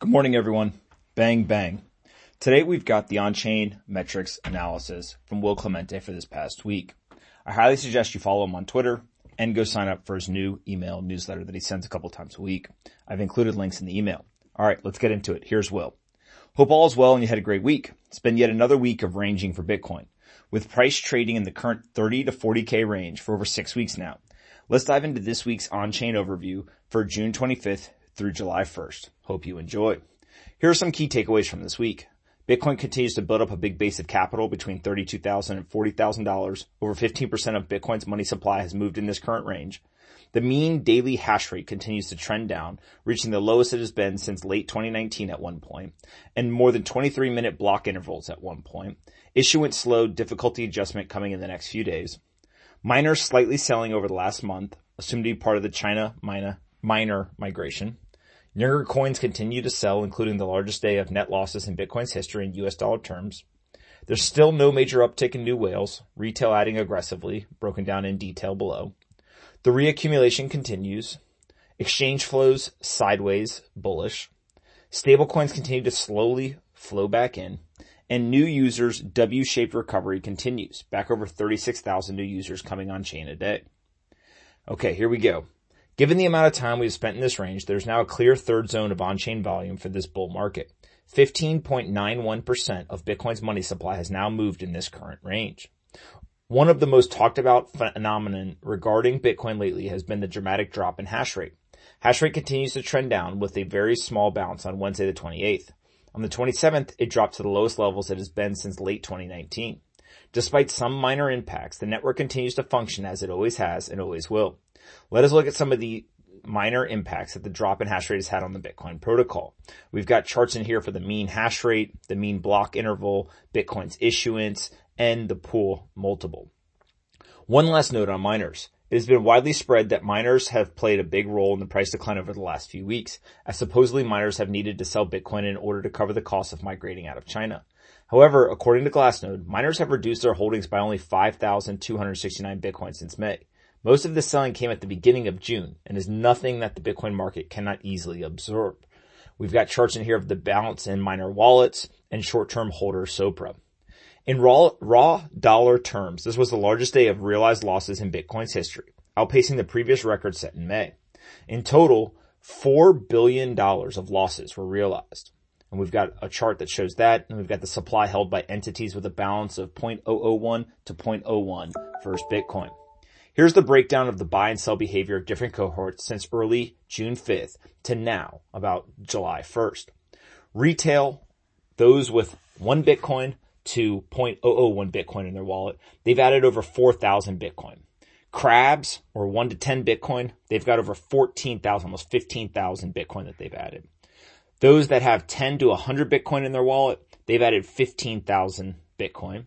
Good morning, everyone. Bang, bang. Today we've got the on-chain metrics analysis from Will Clemente for this past week. I highly suggest you follow him on Twitter and go sign up for his new email newsletter that he sends a couple times a week. I've included links in the email. All right, let's get into it. Here's Will. Hope all is well and you had a great week. It's been yet another week of ranging for Bitcoin, with price trading in the current 30 to 40k range for over six weeks now. Let's dive into this week's on-chain overview for June 25th through July 1st. Hope you enjoy. Here are some key takeaways from this week. Bitcoin continues to build up a big base of capital between $32,000 and $40,000. Over 15% of Bitcoin's money supply has moved in this current range. The mean daily hash rate continues to trend down, reaching the lowest it has been since late 2019 at one point, and more than 23 minute block intervals at one point. Issuance slowed, difficulty adjustment coming in the next few days. Miners slightly selling over the last month, assumed to be part of the China miner, miner migration. Younger coins continue to sell, including the largest day of net losses in Bitcoin's history in US dollar terms. There's still no major uptick in new whales, retail adding aggressively, broken down in detail below. The reaccumulation continues. Exchange flows sideways, bullish. Stablecoins continue to slowly flow back in and new users W-shaped recovery continues. Back over 36,000 new users coming on chain a day. Okay, here we go. Given the amount of time we've spent in this range, there's now a clear third zone of on-chain volume for this bull market. 15.91% of Bitcoin's money supply has now moved in this current range. One of the most talked about phenomenon regarding Bitcoin lately has been the dramatic drop in hash rate. Hash rate continues to trend down with a very small bounce on Wednesday the 28th. On the 27th, it dropped to the lowest levels it has been since late 2019. Despite some minor impacts, the network continues to function as it always has and always will. Let us look at some of the minor impacts that the drop in hash rate has had on the Bitcoin protocol. We've got charts in here for the mean hash rate, the mean block interval, Bitcoin's issuance, and the Puell multiple. One last note on miners. It has been widely spread that miners have played a big role in the price decline over the last few weeks, as supposedly miners have needed to sell Bitcoin in order to cover the cost of migrating out of China. However, according to Glassnode, miners have reduced their holdings by only 5,269 Bitcoin since May. Most of this selling came at the beginning of June and is nothing that the Bitcoin market cannot easily absorb. We've got charts in here of the balance in miner wallets and short-term holder SOPR. In raw, raw dollar terms, this was the largest day of realized losses in Bitcoin's history, outpacing the previous record set in May. In total, $4 billion of losses were realized. And we've got a chart that shows that, and we've got the supply held by entities with a balance of 0.001 to 0.01 first Bitcoin. Here's the breakdown of the buy and sell behavior of different cohorts since early June 5th to now, about July 1st. Retail, those with one Bitcoin, to 0.001 Bitcoin in their wallet. They've added over 4,000 Bitcoin. Crabs or 1 to 10 Bitcoin, they've got over 14,000, almost 15,000 Bitcoin that they've added. Those that have 10 to 100 Bitcoin in their wallet, they've added 15,000 Bitcoin.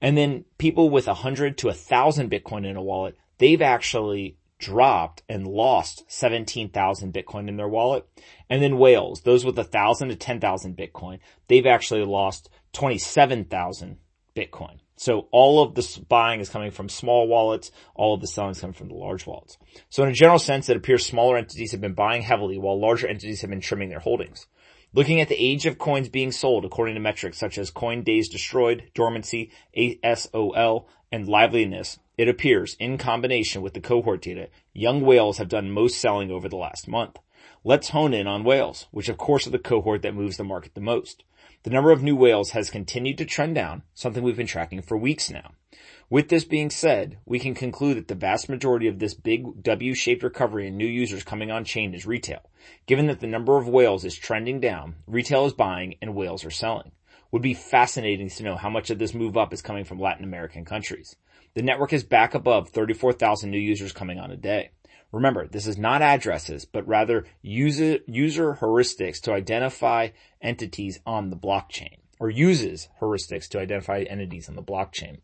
And then people with 100 to 1,000 Bitcoin in a wallet, they've actually dropped and lost 17,000 Bitcoin in their wallet. And then whales, those with 1,000 to 10,000 Bitcoin, they've actually lost 27,000 Bitcoin. So all of this buying is coming from small wallets. All of the selling is coming from the large wallets. So in a general sense, it appears smaller entities have been buying heavily while larger entities have been trimming their holdings. Looking at the age of coins being sold according to metrics such as coin days destroyed, dormancy, ASOL, and liveliness, it appears, in combination with the cohort data, young whales have done most selling over the last month. Let's hone in on whales, which of course are the cohort that moves the market the most. The number of new whales has continued to trend down, something we've been tracking for weeks now. With this being said, we can conclude that the vast majority of this big W-shaped recovery in new users coming on chain is retail. Given that the number of whales is trending down, retail is buying and whales are selling. Would be fascinating to know how much of this move up is coming from Latin American countries. The network is back above 34,000 new users coming on a day. Remember, this is not addresses, but rather user, user heuristics to identify entities on the blockchain, or uses heuristics to identify entities on the blockchain.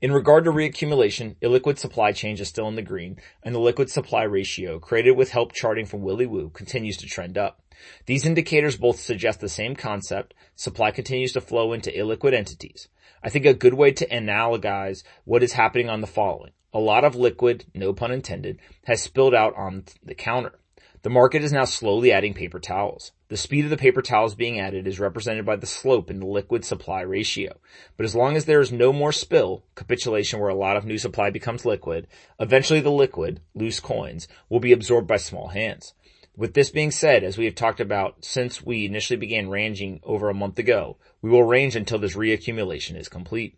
In regard to reaccumulation, illiquid supply change is still in the green, and the liquid supply ratio, created with help charting from Willy Woo, continues to trend up. These indicators both suggest the same concept, supply continues to flow into illiquid entities. I think a good way to analogize what is happening on the following a lot of liquid, no pun intended, has spilled out on the counter. The market is now slowly adding paper towels. The speed of the paper towels being added is represented by the slope in the liquid supply ratio. But as long as there is no more spill, capitulation where a lot of new supply becomes liquid, eventually the liquid, loose coins, will be absorbed by small hands. With this being said, as we have talked about since we initially began ranging over a month ago, we will range until this reaccumulation is complete.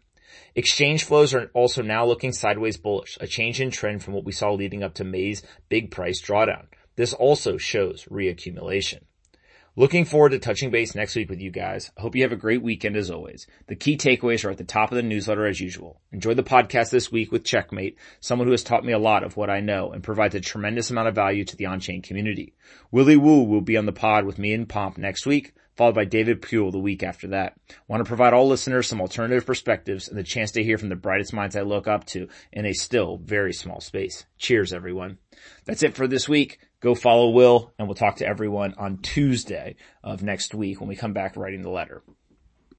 Exchange flows are also now looking sideways bullish, a change in trend from what we saw leading up to May's big price drawdown. This also shows reaccumulation. Looking forward to touching base next week with you guys. I hope you have a great weekend as always. The key takeaways are at the top of the newsletter as usual. Enjoy the podcast this week with Checkmate, someone who has taught me a lot of what I know and provides a tremendous amount of value to the on-chain community. Willy Woo will be on the pod with me and Pomp next week, followed by David Puell the week after that. Want to provide all listeners some alternative perspectives and the chance to hear from the brightest minds I look up to in a still very small space. Cheers everyone. That's it for this week go follow Will and we'll talk to everyone on Tuesday of next week when we come back writing the letter.